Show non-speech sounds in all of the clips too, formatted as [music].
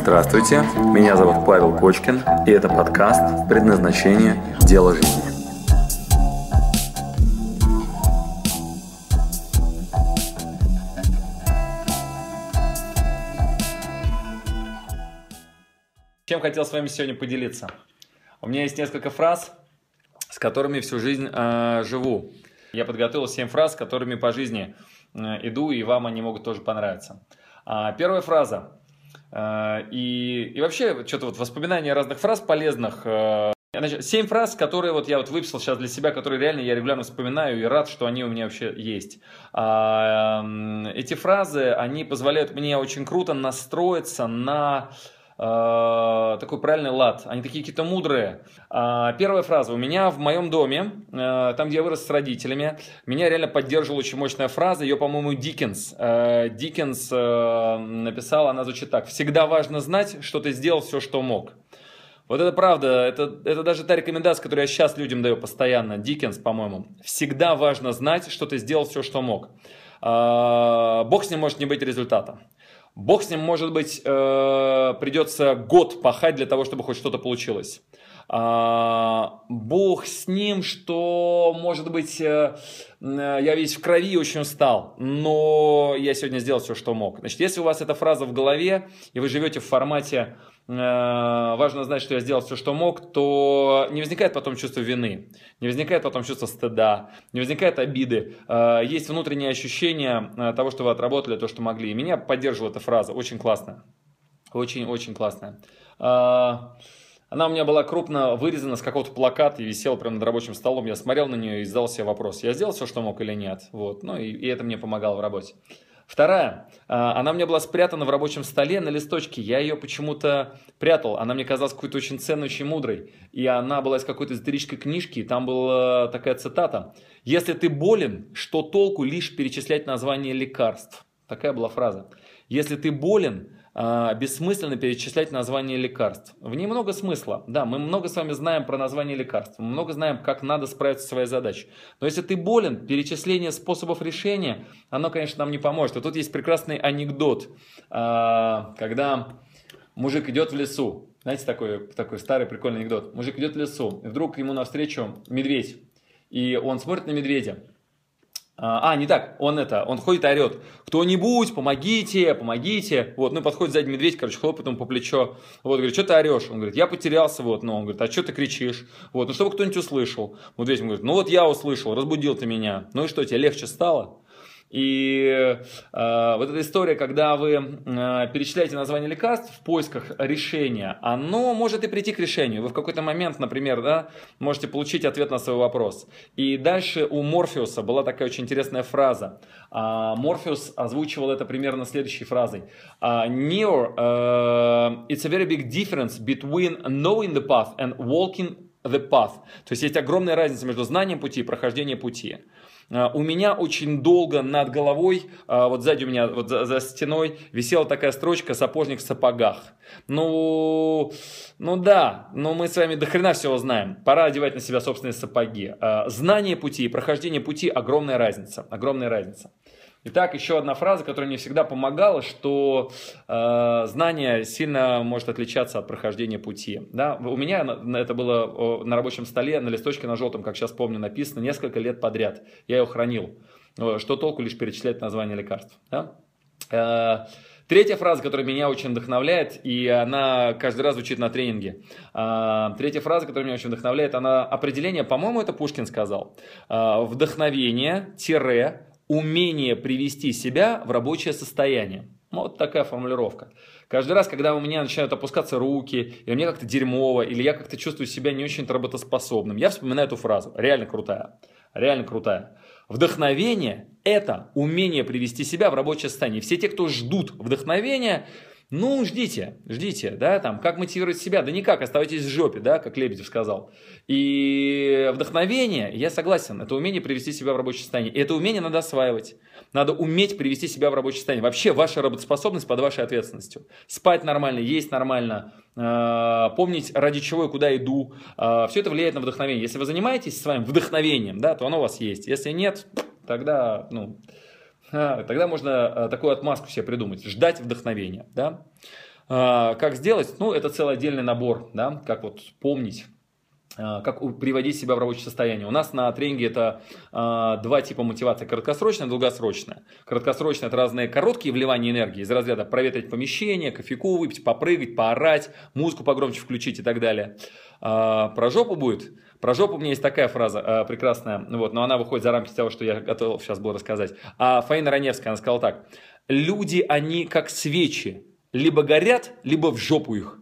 Здравствуйте, меня зовут Павел Кочкин, и это подкаст «Предназначение. Дело жизни». Чем хотел с вами сегодня поделиться? У меня есть несколько фраз, с которыми всю жизнь э, живу. Я подготовил 7 фраз, с которыми по жизни э, иду, и вам они могут тоже понравиться. А, первая фраза. Э, и, и вообще, что-то вот воспоминания разных фраз полезных. Э, семь фраз, которые вот я вот выписал сейчас для себя, которые реально я регулярно вспоминаю и рад, что они у меня вообще есть. А, эти фразы, они позволяют мне очень круто настроиться на такой правильный лад. Они такие какие-то мудрые. Э, первая фраза. У меня в моем доме, э, там, где я вырос с родителями, меня реально поддерживала очень мощная фраза. Ее, по-моему, Диккенс. Диккенс написал, она звучит так. «Всегда важно знать, что ты сделал все, что мог». Вот это правда, это, это даже та рекомендация, которую я сейчас людям даю постоянно, Диккенс, по-моему. Всегда важно знать, что ты сделал все, что мог. А, Бог с ним может не быть результата. Бог с ним, может быть, э, придется год пахать для того, чтобы хоть что-то получилось. А, Бог с ним, что, может быть, э, я весь в крови очень устал, но я сегодня сделал все, что мог. Значит, если у вас эта фраза в голове, и вы живете в формате Э, важно знать, что я сделал все, что мог, то не возникает потом чувство вины, не возникает потом чувство стыда, не возникает обиды. Э, есть внутреннее ощущение э, того, что вы отработали то, что могли. И меня поддерживала эта фраза, очень классная, очень-очень классная. Она у меня была крупно вырезана с какого-то плаката и висела прямо над рабочим столом. Я смотрел на нее и задал себе вопрос, я сделал все, что мог или нет. Вот. Ну и, и это мне помогало в работе. Вторая, а, она у меня была спрятана в рабочем столе на листочке. Я ее почему-то прятал. Она мне казалась какой-то очень ценной, очень мудрой. И она была из какой-то исторической книжки. И там была такая цитата. «Если ты болен, что толку лишь перечислять название лекарств?» Такая была фраза. «Если ты болен, а, бессмысленно перечислять названия лекарств. В ней много смысла. Да, мы много с вами знаем про название лекарств, мы много знаем, как надо справиться со своей задачей. Но если ты болен, перечисление способов решения, оно, конечно, нам не поможет. И тут есть прекрасный анекдот, а, когда мужик идет в лесу. Знаете, такой, такой старый прикольный анекдот. Мужик идет в лесу, и вдруг ему навстречу медведь. И он смотрит на медведя. А, не так, он это, он ходит и орет, кто-нибудь, помогите, помогите. Вот, ну, подходит сзади медведь, короче, хлопает ему по плечу. Вот, говорит, что ты орешь? Он говорит, я потерялся, вот, ну, он говорит, а что ты кричишь? Вот, ну, чтобы кто-нибудь услышал. Медведь ему говорит, ну, вот я услышал, разбудил ты меня. Ну и что, тебе легче стало? И э, вот эта история, когда вы э, перечисляете название лекарств в поисках решения, оно может и прийти к решению. Вы в какой-то момент, например, да, можете получить ответ на свой вопрос. И дальше у Морфеуса была такая очень интересная фраза. А, Морфеус озвучивал это примерно следующей фразой. Uh, Neo, uh, it's a very big difference between knowing the path and walking the path. То есть есть огромная разница между знанием пути и прохождением пути. А, у меня очень долго над головой, а, вот сзади у меня, вот за, за стеной, висела такая строчка «Сапожник в сапогах». Ну, ну да, но мы с вами до хрена всего знаем. Пора одевать на себя собственные сапоги. А, знание пути и прохождение пути – огромная разница. Огромная разница. Итак, еще одна фраза, которая мне всегда помогала, что э, знание сильно может отличаться от прохождения пути. Да? У меня это было на рабочем столе, на листочке на желтом, как сейчас помню, написано несколько лет подряд. Я его хранил. Что толку лишь перечислять название лекарств. Да? Э, Третья фраза, которая меня очень вдохновляет, и она каждый раз звучит на тренинге. Э, третья фраза, которая меня очень вдохновляет, она определение, по-моему, это Пушкин сказал. Э, вдохновение, тире, умение привести себя в рабочее состояние. Вот такая формулировка. Каждый раз, когда у меня начинают опускаться руки, или мне как-то дерьмово, или я как-то чувствую себя не очень работоспособным, я вспоминаю эту фразу. Реально крутая. Реально крутая. Вдохновение – это умение привести себя в рабочее состояние. Все те, кто ждут вдохновения, ну, ждите, ждите, да, там, как мотивировать себя? Да никак, оставайтесь в жопе, да, как Лебедев сказал. И вдохновение, я согласен, это умение привести себя в рабочее состояние. И это умение надо осваивать. Надо уметь привести себя в рабочее состояние. Вообще, ваша работоспособность под вашей ответственностью. Спать нормально, есть нормально, э, помнить, ради чего и куда иду. Э, все это влияет на вдохновение. Если вы занимаетесь своим вдохновением, да, то оно у вас есть. Если нет, тогда, ну, тогда можно э, такую отмазку себе придумать. Ждать вдохновения. Да? А, как сделать? Ну, это целый отдельный набор, да, как вот помнить а, как приводить себя в рабочее состояние. У нас на тренинге это э, два типа мотивации, краткосрочная и долгосрочная. Краткосрочная – это разные короткие вливания энергии из разряда проветрить помещение, кофейку выпить, попрыгать, поорать, музыку погромче включить и так далее. Э, про жопу будет? Про жопу у меня есть такая фраза э, прекрасная, вот, но она выходит за рамки того, что я готов сейчас был рассказать. А Фаина Раневская, она сказала так. Люди, они как свечи, либо горят, либо в жопу их.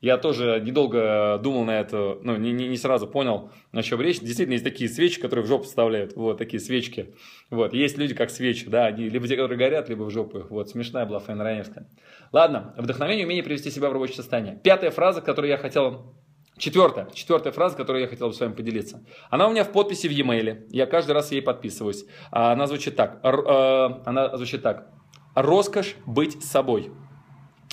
Я тоже недолго думал на это, ну, не, не, не сразу понял, о чем речь. Действительно, есть такие свечи, которые в жопу вставляют, вот, такие свечки. Вот, есть люди как свечи, да, они либо те, которые горят, либо в жопу их. Вот, смешная была Фаина Раневская. Ладно, вдохновение, умение привести себя в рабочее состояние. Пятая фраза, которую я хотел Четвертая, четвертая фраза, которую я хотел бы с вами поделиться. Она у меня в подписи в e-mail. Я каждый раз ей подписываюсь. Она звучит так. Э, она звучит так. Роскошь быть собой.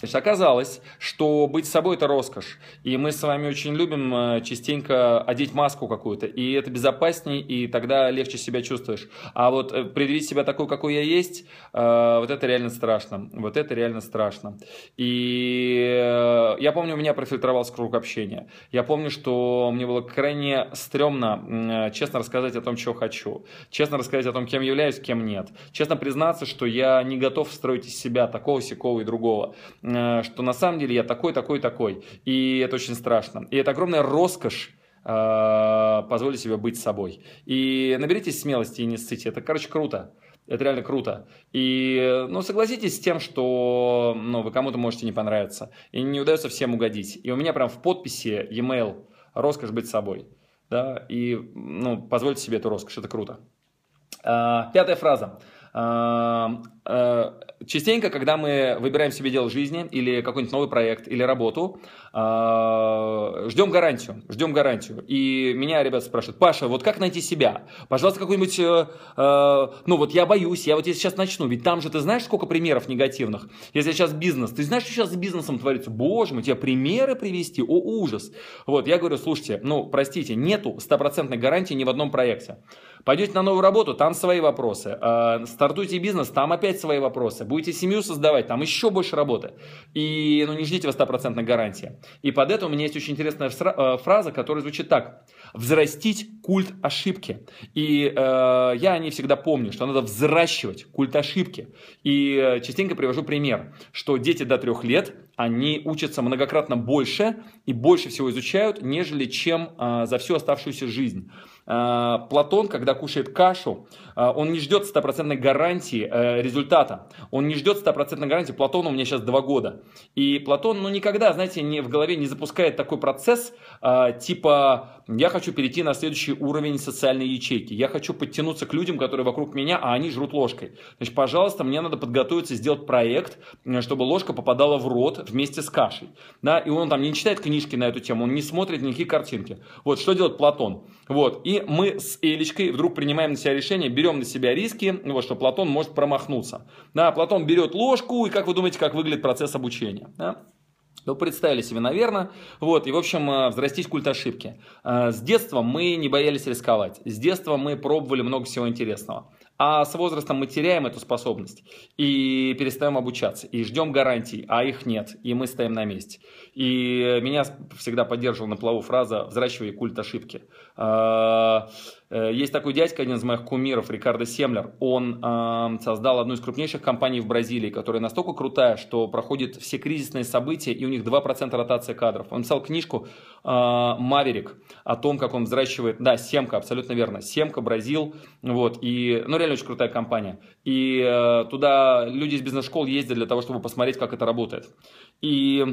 Есть оказалось, что быть собой это роскошь. И мы с вами очень любим э, частенько одеть маску какую-то. И это безопаснее, и тогда легче себя чувствуешь. А вот э, предъявить себя такой, какой я есть, э, вот это реально страшно. Вот это реально страшно. И я помню, у меня профильтровался круг общения. Я помню, что мне было крайне стрёмно честно рассказать о том, чего хочу. Честно рассказать о том, кем являюсь, кем нет. Честно признаться, что я не готов строить из себя такого, сякого и другого что на самом деле я такой, такой, такой. И это очень страшно. И это огромная роскошь э, позволить себе быть собой. И наберитесь смелости и не ссыте. Это, короче, круто. Это реально круто. И, ну, согласитесь с тем, что, ну, вы кому-то можете не понравиться. И не удается всем угодить. И у меня прям в подписи e-mail «Роскошь быть собой». Да, и, ну, позвольте себе эту роскошь, это круто. А, пятая фраза. Э, частенько, когда мы выбираем себе дело жизни или какой-нибудь новый проект или работу, а, ждем гарантию, ждем гарантию. И меня ребята спрашивают, Паша, вот как найти себя? Пожалуйста, какой-нибудь, э, э, ну вот я боюсь, я вот если сейчас начну, ведь там же ты знаешь, сколько примеров негативных. Если сейчас бизнес, ты знаешь, что сейчас с бизнесом творится? Боже мой, тебе примеры привести? О, ужас. Вот, я говорю, слушайте, ну, простите, нету стопроцентной гарантии ни в одном проекте. Пойдете на новую работу, там свои вопросы. Стартуйте бизнес, там опять свои вопросы. Будете семью создавать, там еще больше работы. И ну, не ждите вы стопроцентной гарантии. И под это у меня есть очень интересная э, фраза, которая звучит так. Взрастить культ ошибки. И э, я о ней всегда помню, что надо взращивать культ ошибки. И э, частенько привожу пример, что дети до трех лет, они учатся многократно больше и больше всего изучают, нежели чем э, за всю оставшуюся жизнь. Э, Платон, когда кушает кашу, э, он не ждет стопроцентной гарантии э, результата. Он не ждет стопроцентной гарантии. Платону у меня сейчас два года. И Платон, ну, никогда, знаете, не, в голове не запускает такой процесс, типа, я хочу перейти на следующий уровень социальной ячейки. Я хочу подтянуться к людям, которые вокруг меня, а они жрут ложкой. Значит, пожалуйста, мне надо подготовиться, сделать проект, чтобы ложка попадала в рот вместе с кашей. Да? И он там не читает книжки на эту тему, он не смотрит никакие картинки. Вот, что делает Платон? Вот, и мы с Элечкой вдруг принимаем на себя решение, берем на себя риски, вот, что Платон может промахнуться. Да, Платон берет ложку, и как вы думаете, как выглядит процесс обучения? Да? Вы представили себе, наверное. Вот, и, в общем, э, взрастить культ ошибки. Э, с детства мы не боялись рисковать. С детства мы пробовали много всего интересного. А с возрастом мы теряем эту способность и перестаем обучаться, и ждем гарантий, а их нет, и мы стоим на месте. И меня всегда поддерживала на плаву фраза «взращивай культ ошибки». Э, есть такой дядька, один из моих кумиров, Рикардо Семлер. Он э, создал одну из крупнейших компаний в Бразилии, которая настолько крутая, что проходит все кризисные события, и у них 2% ротация кадров. Он писал книжку э, «Маверик» о том, как он взращивает... Да, Семка, абсолютно верно. Семка, Бразил. Вот, и, ну, реально очень крутая компания. И э, туда люди из бизнес-школ ездят для того, чтобы посмотреть, как это работает. И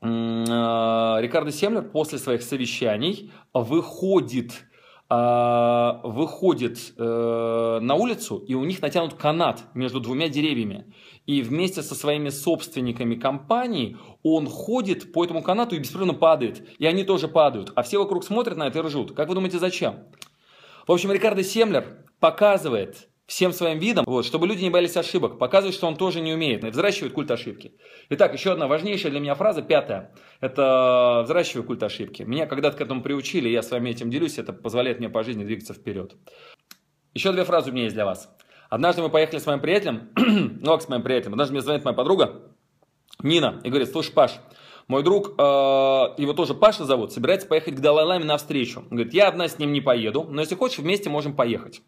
э, Рикардо Семлер после своих совещаний выходит выходит э, на улицу, и у них натянут канат между двумя деревьями. И вместе со своими собственниками компании он ходит по этому канату и беспрерывно падает. И они тоже падают. А все вокруг смотрят на это и ржут. Как вы думаете, зачем? В общем, Рикардо Семлер показывает всем своим видом, вот, чтобы люди не боялись ошибок, показывает, что он тоже не умеет, взращивает культ ошибки. Итак, еще одна важнейшая для меня фраза, пятая, это взращиваю культ ошибки. Меня когда-то к этому приучили, я с вами этим делюсь, это позволяет мне по жизни двигаться вперед. Еще две фразы у меня есть для вас. Однажды мы поехали с моим приятелем, [clears throat] ну как с моим приятелем, однажды мне звонит моя подруга, Нина и говорит, слушай, Паш, мой друг, э, его тоже Паша зовут, собирается поехать к Далай-Ламе навстречу. Он говорит, я одна с ним не поеду, но если хочешь, вместе можем поехать.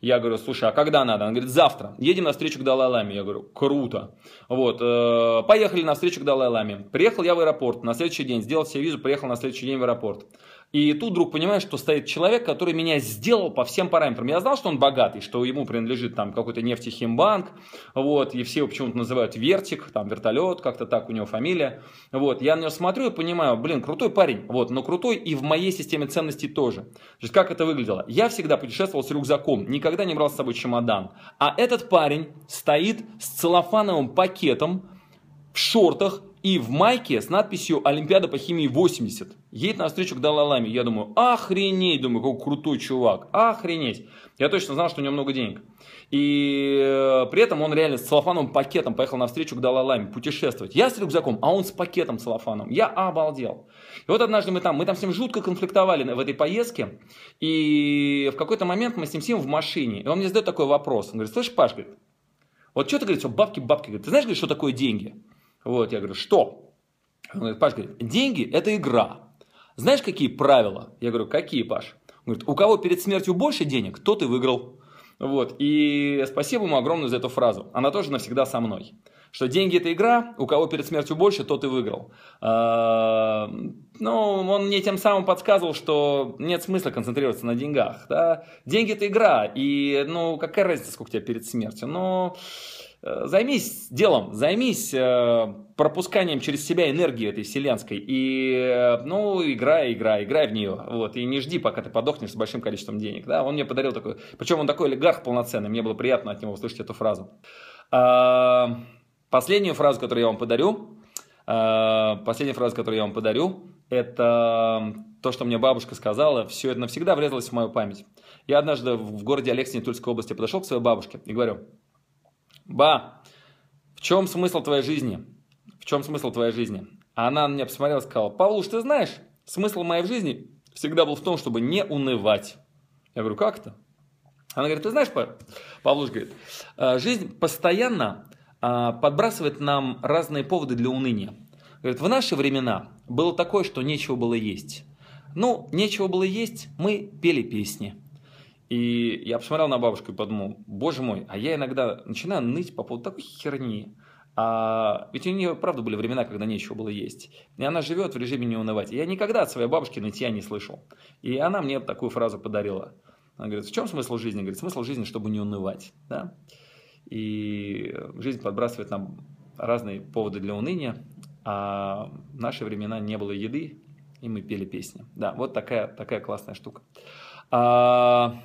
Я говорю, слушай, а когда надо? Он говорит, завтра. Едем на встречу к Далай-Ламе. Я говорю, круто. Вот, э, поехали на встречу к Далай-Ламе. Приехал я в аэропорт на следующий день, сделал себе визу, приехал на следующий день в аэропорт. И тут вдруг понимаешь, что стоит человек, который меня сделал по всем параметрам. Я знал, что он богатый, что ему принадлежит там какой-то нефтехимбанк, вот, и все его почему-то называют Вертик, там вертолет, как-то так у него фамилия. Вот, я на него смотрю и понимаю, блин, крутой парень, вот, но крутой и в моей системе ценностей тоже. То есть как это выглядело? Я всегда путешествовал с рюкзаком, никогда не брал с собой чемодан. А этот парень стоит с целлофановым пакетом в шортах и в майке с надписью «Олимпиада по химии 80». Едет на встречу к Далай-Ламе. Я думаю, охренеть, думаю, какой крутой чувак, охренеть. Я точно знал, что у него много денег. И э, при этом он реально с целлофановым пакетом поехал на встречу к Далай-Ламе путешествовать. Я с рюкзаком, а он с пакетом целлофаном. Я обалдел. И вот однажды мы там, мы там с ним жутко конфликтовали в этой поездке. И в какой-то момент мы с ним сидим в машине. И он мне задает такой вопрос. Он говорит, слышь, Паш, говорит, вот что ты говоришь, бабки, бабки. Ты знаешь, говорит, что такое деньги? Вот, я говорю, что? Он говорит, Паш, говорит, деньги – это игра. Знаешь, какие правила? Я говорю, какие, Паш? Он говорит, у кого перед смертью больше денег, тот и выиграл. Вот, и спасибо ему огромное за эту фразу. Она тоже навсегда со мной. Что деньги – это игра, у кого перед смертью больше, тот и выиграл. А, ну, он мне тем самым подсказывал, что нет смысла концентрироваться на деньгах. Да? Деньги – это игра, и, ну, какая разница, сколько тебя перед смертью. Но займись делом, займись э, пропусканием через себя энергии этой вселенской. И, э, ну, играй, играй, играй в нее. Вот, и не жди, пока ты подохнешь с большим количеством денег. Да? Он мне подарил такой... Причем он такой олигарх полноценный. Мне было приятно от него услышать эту фразу. А, последнюю фразу, которую я вам подарю, а, последняя фраза, которую я вам подарю, это то, что мне бабушка сказала, все это навсегда врезалось в мою память. Я однажды в городе Алексине Тульской области подошел к своей бабушке и говорю, Ба, в чем смысл твоей жизни? В чем смысл твоей жизни? А она на меня посмотрела и сказала, Павлуш, ты знаешь, смысл моей жизни всегда был в том, чтобы не унывать. Я говорю, как это? Она говорит, ты знаешь, Павлуш говорит, «А, жизнь постоянно а, подбрасывает нам разные поводы для уныния. Говорит, в наши времена было такое, что нечего было есть. Ну, нечего было есть, мы пели песни. И я посмотрел на бабушку и подумал, боже мой, а я иногда начинаю ныть по поводу такой херни. А ведь у нее, правда, были времена, когда нечего было есть. И она живет в режиме не унывать. Я никогда от своей бабушки нытья не слышал. И она мне такую фразу подарила. Она говорит, в чем смысл жизни? Говорит, смысл жизни, чтобы не унывать. Да? И жизнь подбрасывает нам разные поводы для уныния. А в наши времена не было еды, и мы пели песни. Да, вот такая, такая классная штука. А...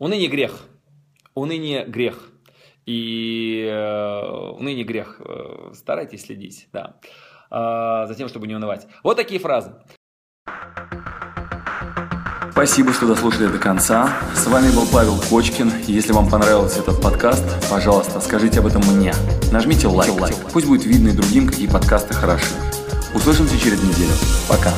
Уныние грех. Уныние грех. И э, уныние грех. Э, старайтесь следить, да. Э, за тем, чтобы не унывать. Вот такие фразы. Спасибо, что дослушали до конца. С вами был Павел Кочкин. Если вам понравился этот подкаст, пожалуйста, скажите об этом мне. Нажмите лайк. лайк. Пусть будет видно и другим, какие подкасты хороши. Услышимся через неделю. Пока.